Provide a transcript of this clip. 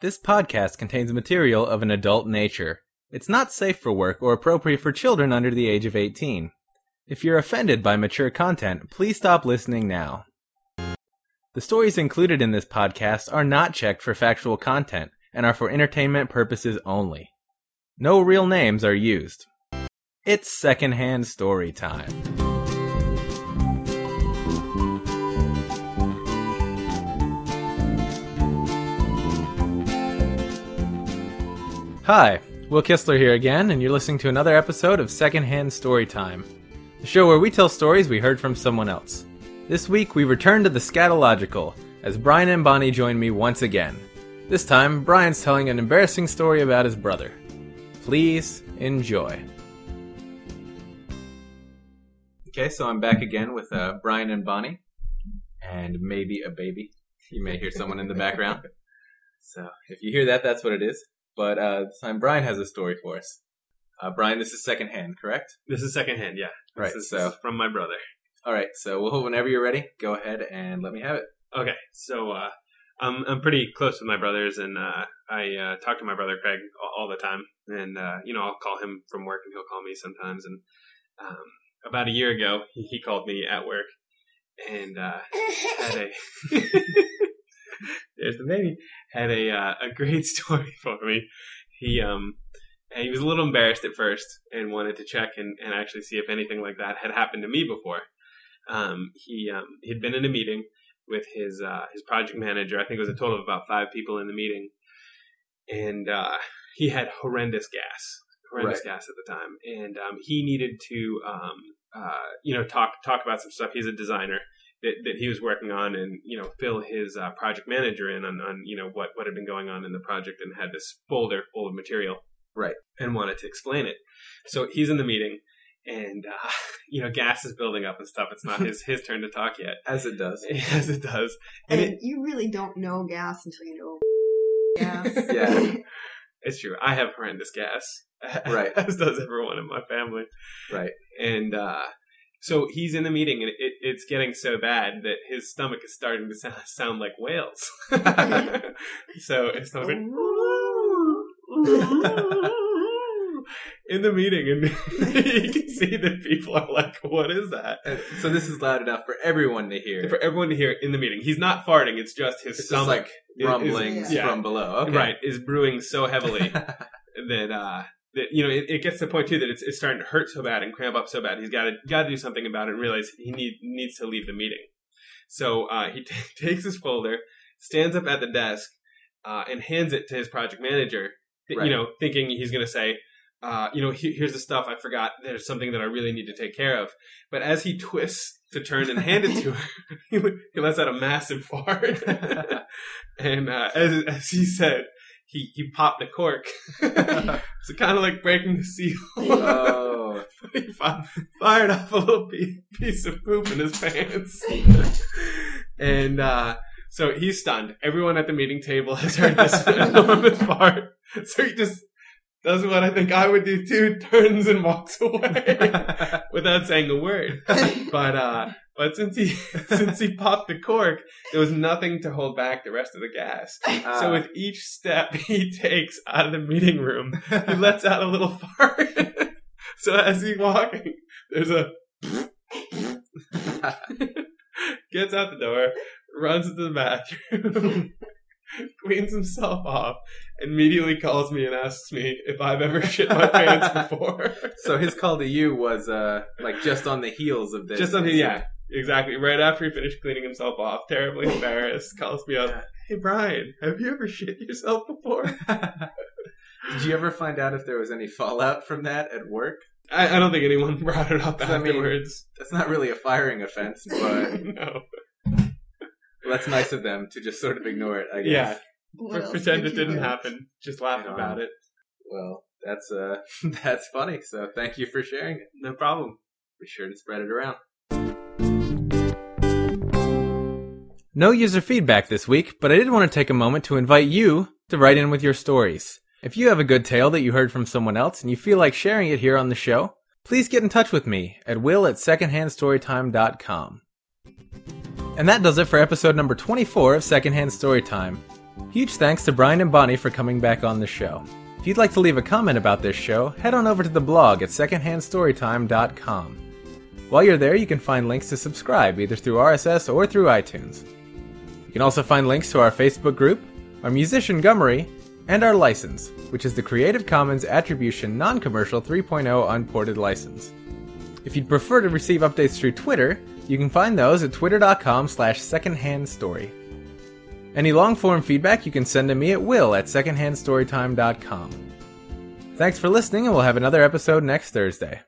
This podcast contains material of an adult nature. It's not safe for work or appropriate for children under the age of 18. If you're offended by mature content, please stop listening now. The stories included in this podcast are not checked for factual content and are for entertainment purposes only. No real names are used. It's secondhand story time. Hi, Will Kistler here again, and you're listening to another episode of Secondhand Storytime, the show where we tell stories we heard from someone else. This week we return to the scatological, as Brian and Bonnie join me once again. This time, Brian's telling an embarrassing story about his brother. Please enjoy. Okay, so I'm back again with uh, Brian and Bonnie, and maybe a baby. You may hear someone in the background. So if you hear that, that's what it is. But uh, this time, Brian has a story for us. Uh, Brian, this is secondhand, correct? This is secondhand, yeah. Right, This is, so- this is from my brother. All right, so well, whenever you're ready, go ahead and let me have it. Okay, so uh, I'm I'm pretty close with my brothers, and uh, I uh, talk to my brother Craig all, all the time, and uh, you know I'll call him from work, and he'll call me sometimes. And um, about a year ago, he, he called me at work, and uh, had a there's the baby had a uh, a great story for me. He um and he was a little embarrassed at first and wanted to check and, and actually see if anything like that had happened to me before. Um, he um, he'd been in a meeting with his uh, his project manager. I think it was a total of about five people in the meeting, and uh, he had horrendous gas, horrendous gas at the time, and um, he needed to um, uh, you know talk talk about some stuff. He's a designer that, that he was working on, and you know fill his uh, project manager in on, on you know what what had been going on in the project, and had this folder full of material, Right. and wanted to explain it. So he's in the meeting. And uh, you know, gas is building up and stuff. It's not his his turn to talk yet, As it does. as it does. And And it, you really don't know gas until you know gas. Yeah. It's true. I have horrendous gas. Right. As does everyone in my family. Right. And uh, so he's in the meeting, and it, it's getting so bad that his stomach is starting to sound, sound like whales. so his stomach in the meeting, and you can see that people are like, "What is that?" So this is loud enough for everyone to hear. For everyone to hear in the meeting, he's not farting. It's just his It's just stomach, like is- yeah. from below. Okay. right, is brewing so heavily that uh that you know it, it gets to the point too that it's, it's starting to hurt so bad and cramp up so bad. He's got to got to do something about it and realize he need needs to leave the meeting. So uh, he t- takes his folder stands up at the desk uh, and hands it to his project manager th- Right. you know thinking he's going to say uh, you know he- here's the stuff i forgot there's something that i really need to take care of. But as he twists to turn and hand it to her he, lets out a massive fart. And uh, as, as he said he, he popped the cork so kind of like breaking the seal. oh, he fi- fired off a little piece, piece of poop in his pants. and uh, so he's stunned. Everyone at the meeting table has heard this enormous fart. So he just does what I think I would do too, turns and walks away without saying a word. But uh, but since he since he popped the cork, there was nothing to hold back the rest of the gas. Uh, So with each step he takes out of the meeting room, he lets out a little fart. so as he's walking, there's a gets out the door, runs into the bathroom, cleans himself off, immediately calls me and asks me if I've ever shit my pants before. so his call to you was uh like just on the heels of this. Just on the yeah, exactly. Right after he finished cleaning himself off, terribly embarrassed, calls me up. Hey Brian, have you ever shit yourself before? Did you ever find out if there was any fallout from that at work? I, I don't think anyone brought it up I mean, afterwards. That's not really a firing offense, but no. That's nice of them to just sort of ignore it. I guess. Yeah. What pretend it didn't do? happen. Just laugh Yeah. about it. Well, that's uh that's funny. So thank you for sharing it. No problem. Be sure to spread it around. No user feedback this week, but I did want to take a moment to invite you to write in with your stories. If you have a good tale that you heard from someone else and you feel like sharing it here on the show, please get in touch with me at will at secondhandstorytime.com. And that does it for episode number 24 of Secondhand Storytime. Huge thanks to Brian and Bonnie for coming back on the show. If you'd like to leave a comment about this show, head on over to the blog at secondhandstorytime.com. While you're there, you can find links to subscribe either through RSS or through iTunes. You can also find links to our Facebook group, our musician Gummery, and our license, which is the Creative Commons Attribution Non-Commercial 3.0 Unported License. If you'd prefer to receive updates through Twitter, you can find those at twitter.com slash secondhandstory. Any long-form feedback you can send to me at will at secondhandstorytime.com. Thanks for listening, and we'll have another episode next Thursday.